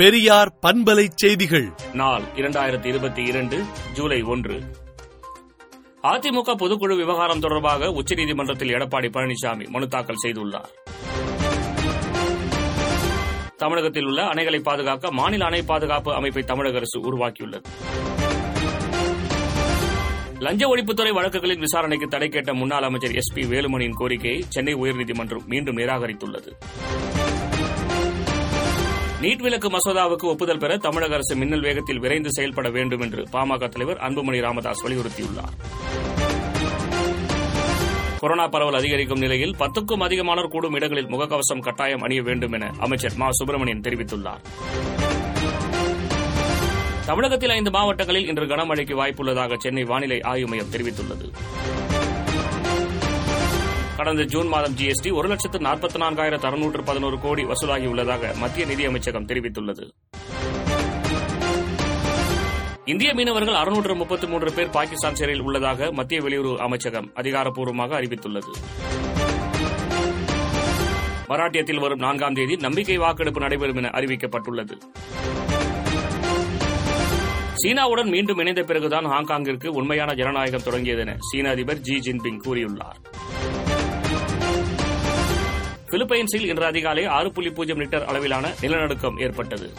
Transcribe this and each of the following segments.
பெரியார் பண்பலை செய்திகள். நாள் இரண்டாயிரத்தி இருபத்தி இரண்டு ஜூலை ஒன்று. அதிமுக பொதுக்குழு விவகாரம் தொடர்பாக உச்சநீதிமன்றத்தில் எடப்பாடி பழனிசாமி மனு தாக்கல் செய்துள்ளார். தமிழகத்தில் உள்ள அணைகளை பாதுகாக்க மாநில அணை பாதுகாப்பு அமைப்பை தமிழக அரசு உருவாக்கியுள்ளது. லஞ்ச ஒழிப்புத்துறை வழக்குகளின் விசாரணைக்கு தடை கேட்ட முன்னாள் அமைச்சர் எஸ் பி வேலுமணியின் கோரிக்கையை சென்னை உயர்நீதிமன்றம் மீண்டும் நிராகரித்துள்ளது. நீட் விலக்கு மசோதாவுக்கு ஒப்புதல் பெற தமிழக அரசு மின்னல் வேகத்தில் விரைந்து செயல்பட வேண்டும் என்று பாமக தலைவர் அன்புமணி ராமதாஸ் வலியுறுத்தியுள்ளார். கொரோனா பரவல் அதிகரிக்கும் நிலையில் பத்துக்கும் அதிகமானோர் கூடும் இடங்களில் முகக்கவசம் கட்டாயம் அணிய வேண்டும் என அமைச்சர் மா. சுப்பிரமணியன் தெரிவித்துள்ளார். தமிழகத்தில் ஐந்து மாவட்டங்களில் இன்று கனமழைக்கு வாய்ப்புள்ளதாக சென்னை வானிலை ஆய்வு மையம் தெரிவித்துள்ளது. கடந்த ஜூன் மாதம் ஜிஎஸ்டி ஒரு லட்சத்து நாற்பத்தி நான்காயிரத்து அறுநூற்று பதினோரு கோடி வசூலாகியுள்ளதாக மத்திய நிதியமைச்சகம் தெரிவித்துள்ளது. இந்திய மீனவர்கள் அறுநூற்று முப்பத்தி மூன்று பேர் பாகிஸ்தான் சிறையில் உள்ளதாக மத்திய வெளியுறவு அமைச்சகம் அதிகாரப்பூர்வமாக அறிவித்துள்ளது. மராட்டியத்தில் வரும் நான்காம் தேதி நம்பிக்கை வாக்கெடுப்பு நடைபெறும் என அறிவிக்கப்பட்டுள்ளது. சீனாவுடன் மீண்டும் இணைந்த பிறகுதான் ஹாங்காங்கிற்கு உண்மையான ஜனநாயகம் தொடங்கியது என சீன அதிபர் ஜி ஜின்பிங் கூறியுள்ளார். பிலிப்பைன்ஸில் இன்று அதிகாலை ஆறு புள்ளி பூஜ்ஜியம் லிட்டர் அளவிலான நிலநடுக்கம் ஏற்பட்டது.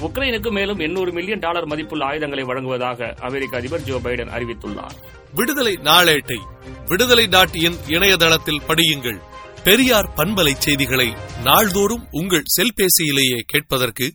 உக்ரைனுக்கு மேலும் எண்ணூறு மில்லியன் டாலர் மதிப்புள்ள ஆயுதங்களை வழங்குவதாக அமெரிக்க அதிபர் ஜோ பைடன் அறிவித்துள்ளார். விடுதலை நாளேட்டை விடுதலை நாட்டியின் இணையதளத்தில் படியுங்கள். பெரியார் பண்பலை செய்திகளை நாள்தோறும் உங்கள் செல்பேசியிலேயே கேட்பதற்கு